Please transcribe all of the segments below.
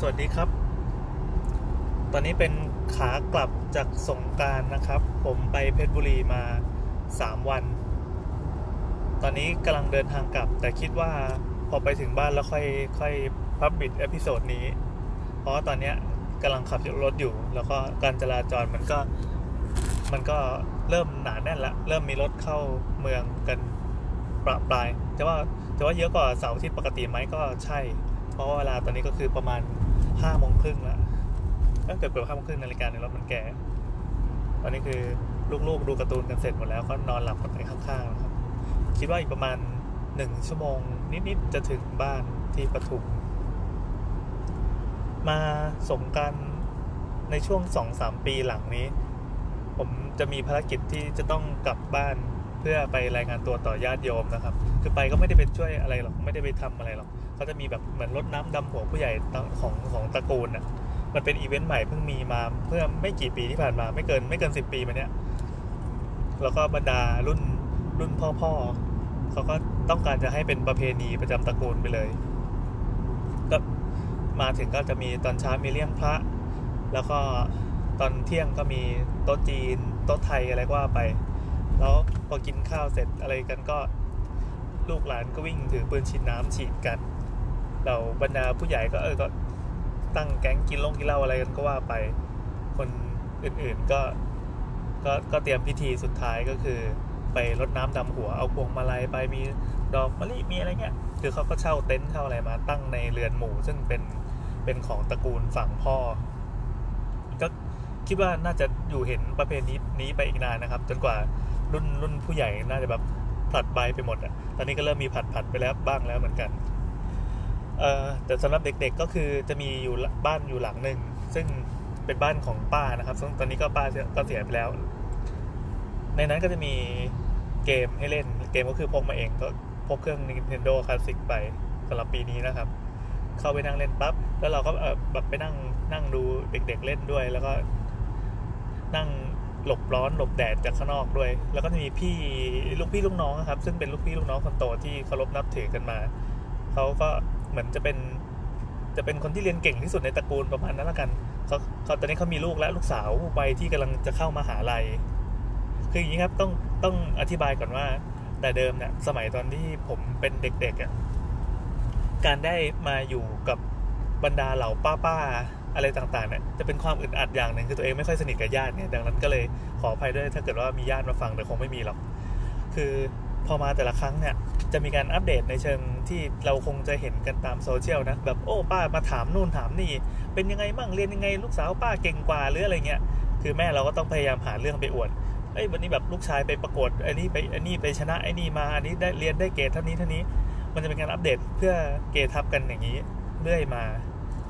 สวัสดีครับ ตอนนี้เป็นขากลับจากสงกรานต์นะครับ ผมไปเพชรบุรีมา 3 วัน ตอนนี้กำลังเดินทางกลับ แต่คิดว่าพอไปถึงบ้านแล้วค่อยค่อย publish episode นี้ เพราะว่าตอนนี้กำลังขับรถอยู่ แล้วก็การจราจรมันก็มันก็เริ่มหนาแน่นละ เริ่มมีรถเข้าเมืองกันประปรายแต่ว่าแต่ว่าเยอะกว่าเสาร์ทิตย์ปกติไหมก็ใช่ เพราะว่าเวลาตอนนี้ก็คือประมาณ ห้าโมงครึ่งแล้วเกือบเกือบห้าโมงครึ่งนาฬิกาในรถมันแก่ตอนนี้คือลูกๆดูการ์ตูนกันเสร็จหมดแล้วก็นอนหลับกันไปข้างๆนะครับ คิดว่าอีกประมาณหนึ่งชั่วโมงนิดๆจะถึงบ้านที่ปทุมมาสงกรารในช่วงสองสามปีหลังนี้ ผมจะมีภารกิจที่จะต้องกลับบ้าน พื่อไปรายงานตัวต่อญาติโยมนะครับ คือไปก็ไม่ได้ไปช่วยอะไรหรอก ไม่ได้ไปทำอะไรหรอกเขาจะมีแบบเหมือนรดน้ำดำหัวผู้ใหญ่ของของตระกูลน่ะ มันเป็นอีเวนต์ใหม่เพิ่งมีมาเพื่อไม่กี่ปีที่ผ่านมา ไม่เกินไม่เกินสิบปีมาเนี้ย แล้วก็บรรดารุ่นรุ่นพ่อพ่อเขาก็ต้องการจะให้เป็นประเพณีประจำตระกูลไปเลย ก็มาถึงก็จะมีตอนเช้ามีเลี้ยงพระ แล้วก็ตอนเที่ยงก็มีโต๊ะจีนโต๊ะไทยอะไรก็ว่าไป แล้วพอกินข้าวเสร็จอะไรกันก็ลูกหลานก็วิ่งถือปืนฉีดน้ำฉีดกันเราบรรดาผู้ใหญ่ก็เออก็ตั้งแก๊งกินลงกินเหล้าอะไรกันก็ว่าไปคนอื่นๆก็ก็ก็เตรียมพิธีสุดท้ายก็คือ ไปรดน้ำดำหัวเอาพวงมาลัยไปมีดอกมะลิมีอะไรเงี้ยคือเขาก็เช่าเต็นท์เช่าอะไรมาตั้งในเรือนหมู่ซึ่งเป็นเป็นของตระกูลฝั่งพ่อ ก็คิดว่าน่าจะอยู่เห็นประเพณีนี้ไปอีกนานนะครับ จนกว่า รุ่นรุ่นผู้ใหญ่น่าจะแบบผลัดใบไปหมดอะตอนนี้ก็เริ่มมีผัดผัดไปแล้วบ้างแล้วเหมือนกันเอ่อแต่สำหรับเด็กๆก็คือจะมีอยู่บ้านอยู่หลังหนึ่งซึ่งเป็นบ้านของป้านะครับซึ่งตอนนี้ก็ป้าก็เสียไปแล้ว ในนั้นก็จะมีเกมให้เล่นเกมก็คือพกมาเองก็พกเครื่อง Nintendo Classic ไปสำหรับปีนี้นะครับ เข้าไปนั่งเล่นปั๊บแล้วเราก็แบบไปนั่งนั่งดูเด็ก ๆ เล่นด้วย แล้วก็นั่ง หลบร้อนหลบแดดจากข้างนอกด้วย แล้วก็จะมีพี่ลูกพี่ลูกน้องครับ ซึ่งเป็นลูกพี่ลูกน้องคนโตที่เคารพนับถือกันมาเขาก็เหมือนจะเป็น จะเป็นคนที่เรียนเก่งที่สุดในตระกูลประมาณนั้นละกันเขาเขาตอนนี้เขามีลูกและลูกสาววัยที่กำลังจะเข้ามาหาลัยคืออย่างนี้ครับต้องต้องอธิบายก่อนว่า แต่เดิมเนี่ยสมัยตอนที่ผมเป็นเด็กๆอะการได้มาอยู่กับบรรดาเหล่าป้าๆ อะไรต่างๆเนี่ยจะเป็นความอึดอัดอย่างหนึ่งคือตัวเองไม่ค่อยสนิทกับญาติเนี่ยดังนั้นก็เลยขออภัยด้วยถ้าเกิดว่ามีญาติมาฟังแต่คงไม่มีหรอก คือพอมาแต่ละครั้งเนี่ยจะมีการอัปเดตในเชิงที่เราคงจะเห็นกันตามโซเชียลนะแบบโอ้ป้ามาถามนู่นถามนี่ เป็นยังไงมั่งเรียนยังไง ลูกสาวป้าเก่งกว่าหรืออะไรเงี้ยคือแม่เราก็ต้องพยายามหาเรื่องไปอวดเอ้ยวันนี้แบบลูกชายไปประกวดอันนี้ไปอันนี้ไปชนะไอ้นี่มาอันนี้ได้เรียนได้เกรดเท่านี้เท่านี้ มันจะเป็นการอัปเดตเพื่อเกรดทับกันอย่างนี้เรื่อยมา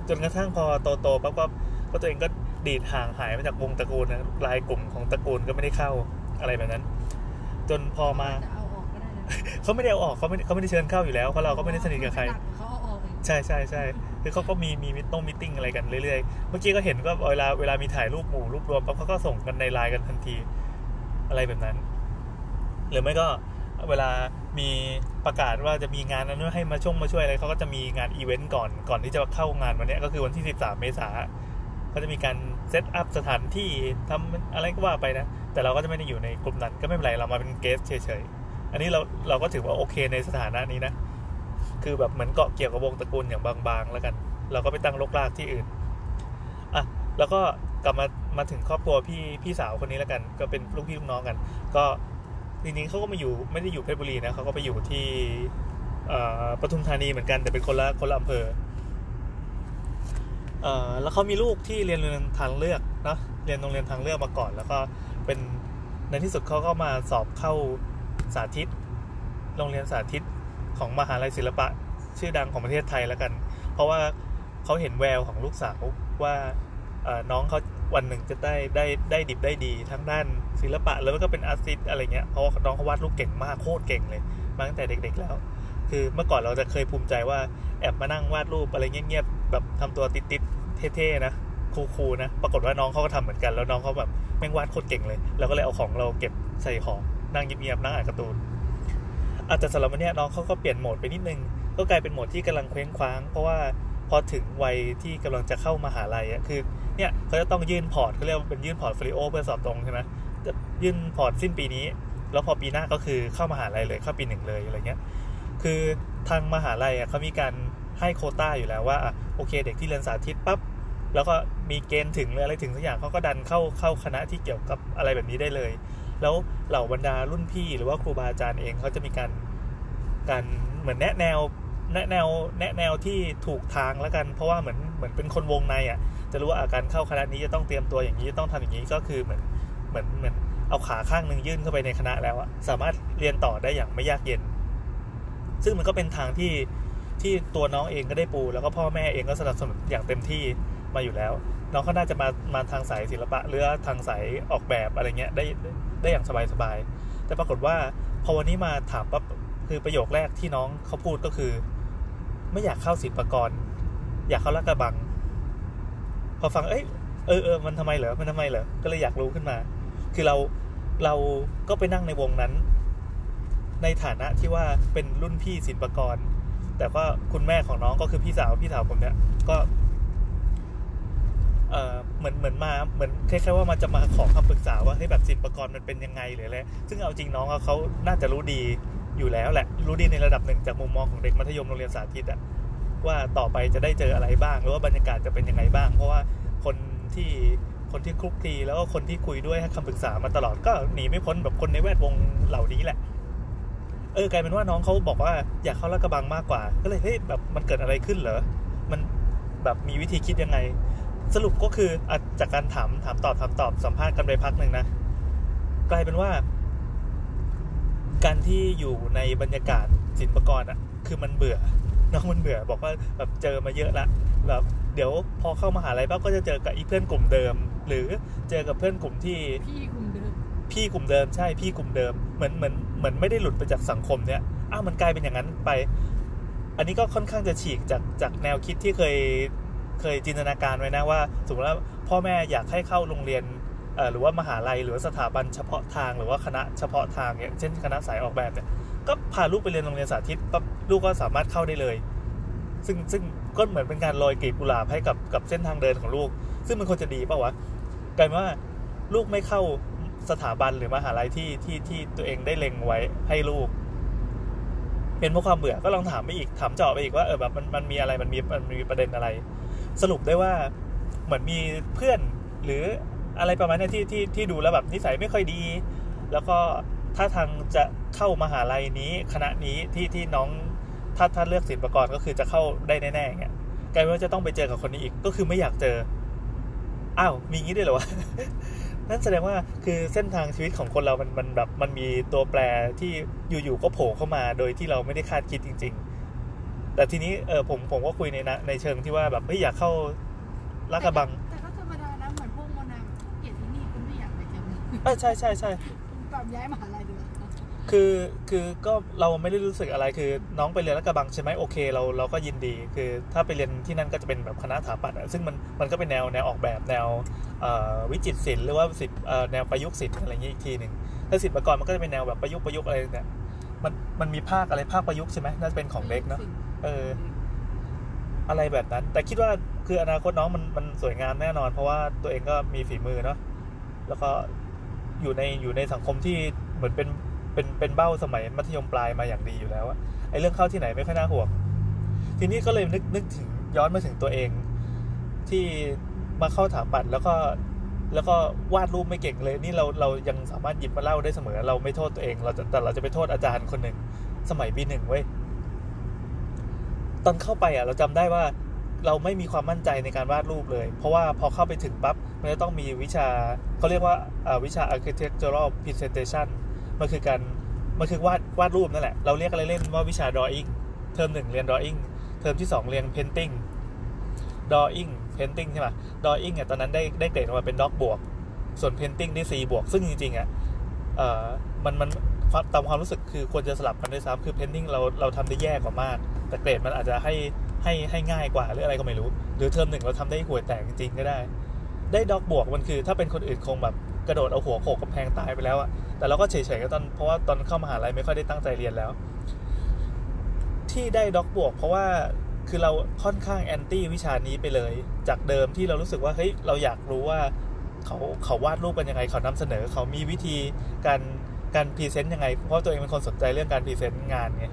จนกระทั่งพอโตๆปั๊บก็ตัวเองก็ดีดห่างหายมาจากวงตระกูลนะรายกลุ่มของตระกูลก็ไม่ได้เข้าอะไรแบบนั้น จนพอมาจะเอาออกก็ได้นะเขาไม่ได้เอาออกเขาไม่เขาไม่ได้เชิญเข้าอยู่แล้วเพราะเราก็ไม่ได้สนิทกับใครเขาเอาออกเองใช่ใช่ใช่คือเขาก็มีมีมีตงมีตติ้งอะไรกันเรื่อยๆเมื่อกี้ก็เห็นก็เวลาเวลามีถ่ายรูปหมู่รูปรวมปั๊บเขาก็ส่งกันในไลน์กันทันที อะไรแบบนั้น หรือไม่ก็เวลา มีประกาศว่าจะมีงานนั้นให้มาช่วงมาช่วยอะไรเขาก็จะมีงานอีเวนต์ก่อนก่อนที่จะเข้างานวันนี้ก็คือวันที่ 13 เมษาเขาจะมีการ set up สถานที่ทำอะไรก็ว่าไปนะ แต่เราก็จะไม่ได้อยู่ในกลุ่มนั้นก็ไม่เป็นไรเรามาเป็น guest เฉยๆ อันนี้เราเราก็ถือว่าโอเคในสถานะนี้นะ คือแบบเหมือนเกาะเกี่ยวกับวงตระกูลอย่างบางๆ แล้วกัน เราก็ไปตั้งลกลากที่อื่นอะแล้วก็กลับมามาถึงครอบครัวพี่พี่สาวคนนี้แล้วกัน ก็เป็นลูกพี่ลูกน้องกัน ก็ จริงๆเขาก็มาอยู่ไม่ได้อยู่เพชรบุรีนะเขาก็ไปอยู่ที่ปทุมธานีเหมือนกันแต่เป็นคนละคนละอำเภอเออแล้วเขามีลูกที่เรียนเรียนทางเลือกนะเรียนโรงเรียนทางเลือกมาก่อน แล้วก็เป็นในที่สุดเขาก็มาสอบเข้าสาธิต โรงเรียนสาธิตของมหาลัยศิลปะ ชื่อดังของประเทศไทยแล้วกัน เพราะว่าเขาเห็นแววของลูกสาวว่าน้องเขา วันหนึ่งจะได้ได้ได้ดิบได้ดีทั้งด้านศิลปะแล้วก็เป็นอาร์ติสอะไรเงี้ยเพราะว่าน้องเขาวาดรูปเก่งมากโคตรเก่งเลยมาตั้งแต่เด็ก ๆ แล้ว คือเมื่อก่อนเราจะเคยภูมิใจว่าแอบมานั่งวาดรูปอะไรเงียบๆแบบทำตัวติดๆเท่ๆนะcool ๆนะปรากฏว่าน้องเขาก็ทำเหมือนกัน แล้วน้องเขาแบบแม่งวาดโคตรเก่งเลยเราก็เลยเอาของเราเก็บใส่ของนั่งเงียบๆนั่งอ่านการ์ตูนอาจจะสำหรับวันเนี้ยน้องเขาก็เปลี่ยนโหมดไปนิดนึง ก็กลายเป็นโหมดที่กำลังเคว้งคว้าง เพราะว่าพอถึงวัยที่กำลังจะเข้ามหาลัยอะคือ เนี่ยเขาจะต้องยื่น port เขาเรียกว่าเป็นยื่น portfolio เพื่อสอบตรงใช่ไหมจะยื่น port สิ้นปีนี้ แล้วพอปีหน้าก็คือเข้ามหาลัยเลยเข้าปีหนึ่งเลยอะไรเงี้ยคือทางมหาลัยเขามีการให้โคต้าอยู่แล้วว่าโอเค เด็กที่เรียนสาธิตปั๊บแล้วก็มีเกณฑ์ถึงหรืออะไรถึงสักอย่างเขาก็ดันเข้าเข้าคณะที่เกี่ยวกับอะไรแบบนี้ได้เลย แล้วเหล่าบรรดารุ่นพี่หรือว่าครูบาอาจารย์เองเขาจะมีการการเหมือนแนะแนวแนะแนวแนะแนวที่ถูกทางแล้วกัน เพราะว่าเหมือนเหมือนเป็นคนวงในอะ จะรู้ว่าอาการเข้าคณะนี้จะต้องเตรียมตัวอย่างนี้จะต้องทำอย่างนี้ก็คือเหมือนเหมือนเหมือนเอาขาข้างหนึ่งยื่นเข้าไปในคณะแล้วอะสามารถเรียนต่อได้อย่างไม่ยากเย็น ซึ่งมันก็เป็นทางที่ที่ตัวน้องเองก็ได้ปู แล้วก็พ่อแม่เองก็สนับสนุนอย่างเต็มที่มาอยู่แล้ว น้องก็น่าจะมามาทางสายศิลปะหรือทางสายออกแบบอะไรเงี้ยได้ได้อย่างสบายๆแต่ปรากฏว่าพอวันนี้มาถามปั๊บคือประโยคแรกที่น้องเขาพูดก็คือ ไม่อยากเข้าศิลปากร อยากเข้าลาดกระบัง พอฟังเอ้ยเออเออมันทำไมเหรอมันทำไมเหรอก็เลยอยากรู้ขึ้นมา คือเราเราก็ไปนั่งในวงนั้น ในฐานะที่ว่าเป็นรุ่นพี่ศิลปกร แต่ว่าคุณแม่ของน้องก็คือพี่สาวพี่สาวผมเนี่ยก็เออเหมือนเหมือนมาเหมือนคล้ายๆว่ามาจะมาขอคำปรึกษาว่าให้แบบศิลปากรมันเป็นยังไงหรืออะไรซึ่งเอาจริงน้องเขาน่าจะรู้ดีอยู่แล้วแหละ รู้ดีในระดับหนึ่งจากมุมมองของเด็กมัธยมโรงเรียนสาธิตอะ ว่าต่อไปจะได้เจออะไรบ้าง หรือว่าบรรยากาศจะเป็นยังไงบ้าง เพราะว่าคนที่คนที่คลุกคลีแล้วก็คนที่คุยด้วยให้คำปรึกษามาตลอดก็หนีไม่พ้นแบบคนในแวดวงเหล่านี้แหละ เออกลายเป็นว่าน้องเขาบอกว่าอยากเข้าลาดกระบังมากกว่า ก็เลยเฮ้ยแบบมันเกิดอะไรขึ้นเหรอมันแบบมีวิธีคิดยังไง สรุปก็คืออจากการถามถามตอบถามตอบสัมภาษณ์กันไปพักหนึ่งนะกลายเป็นว่า การที่อยู่ในบรรยากาศศิลปากรอะ คือมันเบื่อ น้องมันเบื่อบอกว่าแบบเจอมาเยอะละแบบเดี๋ยวพอเข้ามาหาลัยปั๊บก็จะเจอกับอีเพื่อนกลุ่มเดิม หรือเจอกับเพื่อนกลุ่มที่พี่กลุ่มเดิมพี่กลุ่มเดิมใช่พี่กลุ่มเดิมเหมือนเหมือนเหมือนไม่ได้หลุดไปจากสังคมเนี้ยอ้าวมันกลายเป็นอย่างนั้นไป อันนี้ก็ค่อนข้างจะฉีกจากจากแนวคิดที่เคยเคยจินตนาการไว้นะว่าสมมติว่าพ่อแม่อยากให้เข้าโรงเรียนเอ่อหรือว่ามหาลัยหรือว่าสถาบันเฉพาะทางหรือว่าคณะเฉพาะทางเนี่ยเช่นคณะสายออกแบบเนี่ย ก็พาลูกไปเรียนโรงเรียนสาธิตปั๊บลูกก็สามารถเข้าได้เลย ซึ่งซึ่งก็เหมือนเป็นการโรยกลีบกุหลาบให้กับกับเส้นทางเดินของลูก ซึ่งมันควรจะดีเปล่าวะกลายเป็นว่าลูกไม่เข้าสถาบันหรือมหาลัยที่ที่ที่ตัวเองได้เล็งไว้ให้ลูก เป็นเพราะความเบื่อก็ลองถามไปอีกถามเจาะไปอีกว่าเออแบบมันมันมีอะไรมันมีมันมีประเด็นอะไร สรุปได้ว่าเหมือนมีเพื่อนหรืออะไรประมาณนี้ที่ที่ที่ดูแล้วแบบนิสัยไม่ค่อยดี แล้วก็ ถ้าทางจะเข้ามหาลัยนี้คณะนี้ที่ที่น้องถ้าถ้าเลือกศิลปากรก็คือจะเข้าได้แน่ๆเงี้ยกลายเป็นว่าจะต้องไปเจอกับคนนี้อีกก็คือไม่อยากเจออ้าวมีงี้ด้วยเหรอวะนั่นแสดงว่าคือเส้นทางชีวิตของคนเรามันมันแบบมันมีตัวแปรที่อยู่ๆก็โผล่เข้ามาโดยที่เราไม่ได้คาดคิดจริง ๆ แต่ทีนี้เออผมผมก็คุยในนะในเชิงที่ว่าแบบไม่อยากเข้าลาดกระบังแต่ก็ธรรมดานะเหมือนพวกโมนาเกลียดที่นี่คุณไม่อยากไปเจอเออใช่ใช่ใช่แบบย้ายมหาลัยดีกว่า คือคือก็เราไม่ได้รู้สึกอะไรคือน้องไปเรียนลาดกระบังใช่ไหมโอเคเราเราก็ยินดี คือถ้าไปเรียนที่นั่นก็จะเป็นแบบคณะสถาปัตย์อะซึ่งมันมันก็เป็นแนวแนวออกแบบแนวเอ่อวิจิตรศิลป์หรือว่าศิลป์เอ่อแนวประยุกต์ศิลป์อะไรอย่างงี้อีกทีหนึ่งถ้าศิลปากรมันก็จะเป็นแนวแบบประยุกต์ประยุกต์อะไรเนี่ยมันมันมีภาคอะไรภาคประยุกต์ใช่ไหมน่าจะเป็นของเด็กเนาะเอออะไรแบบนั้น แต่คิดว่าคืออนาคตน้องมันมันสวยงามแน่นอน เพราะว่าตัวเองก็มีฝีมือเนาะแล้วก็อยู่ในอยู่ในสังคมที่เหมือนเป็น เป็นเป็นเบ้าสมัยมัธยมปลายมาอย่างดีอยู่แล้วอะไอ้เรื่องเข้าที่ไหนไม่ค่อยน่าห่วง ทีนี้ก็เลยนึกนึกถึงย้อนมาถึงตัวเอง ที่มาเข้าถาปัดแล้วก็แล้วก็วาดรูปไม่เก่งเลย นี่เราเรายังสามารถหยิบมาเล่าได้เสมอ เราไม่โทษตัวเอง เราแต่เราจะไปโทษอาจารย์คนหนึ่งสมัยปีหนึ่งเว้ยตอนเข้าไปอะ เราจำได้ว่าเราไม่มีความมั่นใจในการวาดรูปเลย เพราะว่าพอเข้าไปถึงปั๊บมันจะต้องมีวิชาเขาเรียกว่าวิชา architectural presentation มันคือการมันคือวาดวาดรูปนั่นแหละ เราเรียกอะไรเล่นว่าวิชา drawing เทอมหนึ่งเรียน drawing เทอมที่สองเรียน painting drawing painting ใช่ไหม drawing อะตอนนั้นได้ได้เกรดออกมาเป็นด็อกบวก ส่วน painting ได้ C บวก ซึ่งจริงๆอะเอ่อมันมันตามความรู้สึกคือควรจะสลับกันด้วยซ้ำคือ painting เราเราทำได้แย่กว่ามาก แต่เกรดมันอาจจะให้ให้ให้ง่ายกว่าหรืออะไรก็ไม่รู้ หรือเทอมหนึ่งเราทำได้ห่วยแตกจริงๆก็ได้ ได้ด็อกบวกมันคือถ้าเป็นคนอื่นคงแบบ กระโดดเอาหัวโขกกำแพงตายไปแล้วอะแต่เราก็เฉยๆก็ตอนเพราะว่าตอนเข้ามหาลัยไม่ค่อยได้ตั้งใจเรียนแล้ว ที่ได้ด็อกบวก เพราะว่าคือเราค่อนข้างแอนตี้วิชานี้ไปเลย จากเดิมที่เรารู้สึกว่าเฮ้ยเราอยากรู้ว่าเขาเขาวาดรูปกันยังไงเขานำเสนอ เขามีวิธีการการ present ยังไง เพราะตัวเองเป็นคนสนใจเรื่องการ present งานไง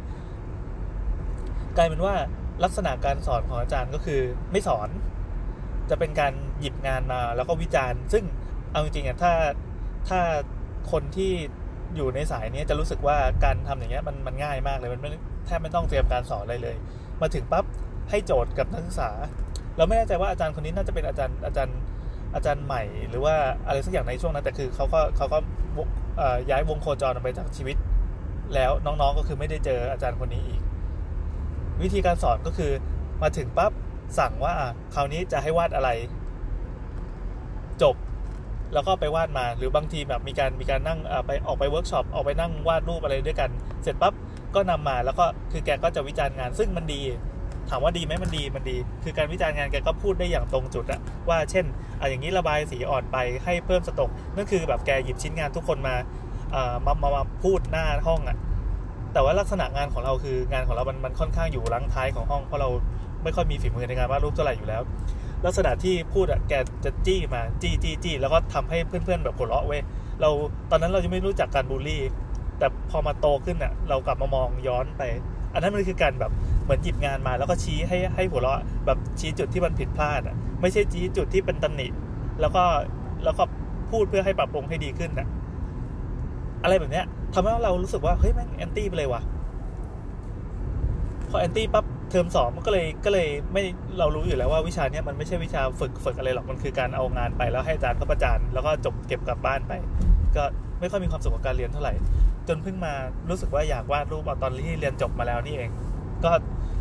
กลายเป็นว่าลักษณะการสอนของอาจารย์ก็คือไม่สอน จะเป็นการหยิบงานมาแล้วก็วิจารณ์ ซึ่ง เอาจริงๆอะถ้าถ้าคนที่อยู่ในสายนี้จะรู้สึกว่าการทำอย่างเงี้ยมันมันง่ายมากเลยมันไม่แทบไม่ต้องเตรียมการสอนอะไรเลย มาถึงปั๊บให้โจทย์กับนักศึกษา เราไม่แน่ใจว่าอาจารย์คนนี้น่าจะเป็นอาจารย์อาจารย์อาจารย์ใหม่ หรือว่าอะไรสักอย่างในช่วงนั้นแต่คือเขาก็เขาก็ย้ายวงโคจรไปจากชีวิต แล้วน้องๆก็คือไม่ได้เจออาจารย์คนนี้อีก วิธีการสอนก็คือมาถึงปั๊บสั่งว่าคราวนี้จะให้วาดอะไร จบ แล้วก็ไปวาดมาหรือบางทีแบบมีการมีการนั่งไปออกไปเวิร์กช็อปออกไปนั่งวาดรูปอะไรด้วยกัน เสร็จปั๊บก็นำมาแล้วก็คือแกก็จะวิจารณ์งานซึ่งมันดี ถามว่าดีไหมมันดีมันดี คือการวิจารณ์งานแกก็พูดได้อย่างตรงจุดอะว่าเช่นอะอย่างนี้ระบายสีอ่อนไปให้เพิ่มสต็อกนั่นคือแบบแกหยิบชิ้นงานทุกคนมาอ่ามามามาพูดหน้าห้องอะแต่ว่าลักษณะงานของเราคืองานของเรามันมันค่อนข้างอยู่หลังท้ายของห้องเพราะเราไม่ค่อยมีฝีมือในการวาดรูปเท่าไหร่อยู่แล้ว ลักษณะที่พูดอะแกจะจี้มาจี้จี้จี้แล้วก็ทำให้เพื่อนๆแบบหัวเราะเว้ยเราตอนนั้นเรายังไม่รู้จักการบูลลี่ แต่พอมาโตขึ้นอะเรากลับมามองย้อนไป อันนั้นมันคือการแบบเหมือนหยิบงานมาแล้วก็ชี้ให้ให้หัวเราะแบบชี้จุดที่มันผิดพลาดอะไม่ใช่ชี้จุดที่เป็นตำหนิแล้วก็แล้วก็พูดเพื่อให้ปรับปรุงให้ดีขึ้นอะอะไรแบบเนี้ยทำให้เรารู้สึกว่าเฮ้ยแม่งแอนตี้ไปเลยว่ะพอแอนตี้ปั๊บ เทอมสองมันก็เลยก็เลยไม่เรารู้อยู่แล้วว่าวิชาเนี้ยมันไม่ใช่วิชาฝึกฝึกอะไรหรอกมันคือการเอางานไปแล้วให้อาจารย์เขาประจานแล้วก็จบเก็บกลับบ้านไป ก็ไม่ค่อยมีความสุขกับการเรียนเท่าไหร่ จนเพิ่งมารู้สึกว่าอยากวาดรูปเอาตอนที่เรียนจบมาแล้วนี่เอง ก็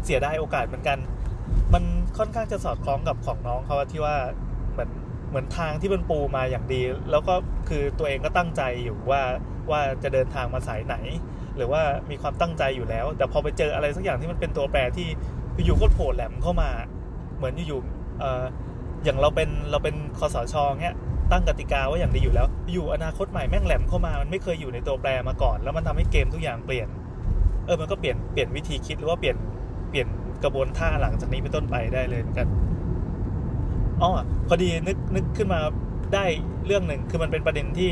เสียไดายโอกาสเหมือนกัน มันค่อนข้างจะสอดคล้องกับของน้องเขาที่ว่าเหมือนเหมือนทางที่มันปูมาอย่างดี แล้วก็คือตัวเองก็ตั้งใจอยู่ว่าว่าจะเดินทางมาสายไหน หรือว่ามีความตั้งใจอยู่แล้ว แต่พอไปเจออะไรสักอย่างที่มันเป็นตัวแปรที่อยู่ๆก็โผล่แหลมเข้ามา เหมือนอยู่ๆอออย่างเราเป็นเราเป็นคอสชเงี้ยตั้งกติกาว่าอย่างดีอยู่แล้ว อยู่อนาคตใหม่แม่งแหลมเข้ามามันไม่เคยอยู่ในตัวแปรมาก่อน แล้วมันทำให้เกมทุกอย่างเปลี่ยน เออมันก็เปลี่ยนเปลี่ยนวิธีคิดหรือว่าเปลี่ยนเปลี่ยนกระบวนท่าหลังจากนี้เป็นต้นไปได้เลยเหมือนกันอ๋อพอดีนึกนึกขึ้นมาได้เรื่องหนึ่งคือมันเป็นประเด็นที่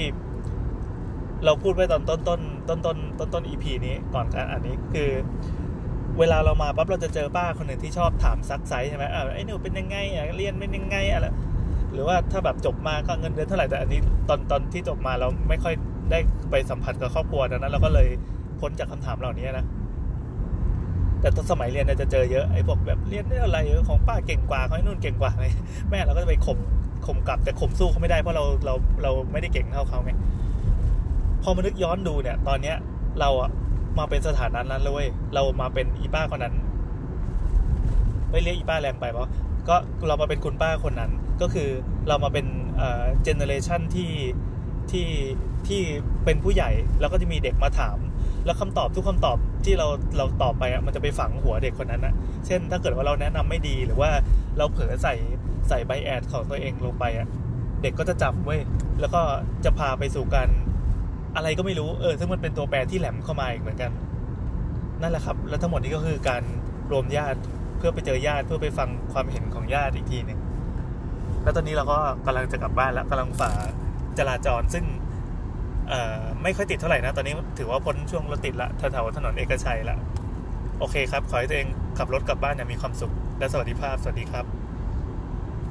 เราพูดไว้ตอนต้นต้นต้นต้นต้นต้นอีพีนี้ก่อนการอันนี้คือ เวลาเรามาปั๊บเราจะเจอป้าคนหนึ่งที่ชอบถามซักไซส์ใช่ไหมอ่าไอ้หนูเป็นยังไงอะเรียนเป็นยังไงอะไรหรือว่าถ้าแบบจบมาก็เงินเดือนเท่าไหร่แต่อันนี้ตอนตอนที่จบมาเราไม่ค่อยได้ไปสัมผัสกับครอบครัวดังนั้นเราก็เลยพ้นจากคำถามเหล่านี้นะแต่ตอนสมัยเรียนเนี่ยจะเจอเยอะไอ้พวกแบบเรียนได้อะไรของป้าเก่งกว่าของไอ้นู่นเก่งกว่าไรแม่เราก็จะไปข่มข่มกลับแต่ข่มสู้เขาไม่ได้เพราะเราเราเราไม่ได้เก่งเท่าเขาไง อมานึกย้อนดูเนี่ย ตอนเนี้ย เราอะมาเป็นสถานะนั้นเลยเรามาเป็นอีป้าคนนั้น ไม่เรียกอีป้าแรงไปเพราะก็เรามาเป็นคุณป้าคนนั้น ก็คือเรามาเป็นเอ่อเจเนอเรชันที่ที่ที่เป็นผู้ใหญ่แล้วก็จะมีเด็กมาถาม แล้วคำตอบทุกคำตอบที่เราเราตอบไปอะมันจะไปฝังหัวเด็กคนนั้นอะ เช่น ถ้าเกิดว่าเราแนะนำไม่ดีหรือว่าเราเผลอใส่ใส่ใบแอดของตัวเองลงไปอะเด็กก็จะจำเว้ยแล้วก็จะพาไปสู่การ อะไรก็ไม่รู้เออซึ่งมันเป็นตัวแปรที่แหลมเข้ามาอีกเหมือนกัน นั่นแหละครับ แล้วทั้งหมดนี้ก็คือการรวมญาติเพื่อไปเจอญาติเพื่อไปฟังความเห็นของญาติอีกทีหนึ่งแล้วตอนนี้เราก็กำลังจะกลับบ้านแล้วกำลังฝ่าจราจรซึ่งไม่ค่อยติดเท่าไหร่นะ ตอนนี้ถือว่าพ้นช่วงรถติดละแถวๆถนนเอกชัยละ โอเคครับ ขอให้ตัวเองขับรถกลับบ้านอย่างมีความสุข และสวัสดิภาพ สวัสดีครับ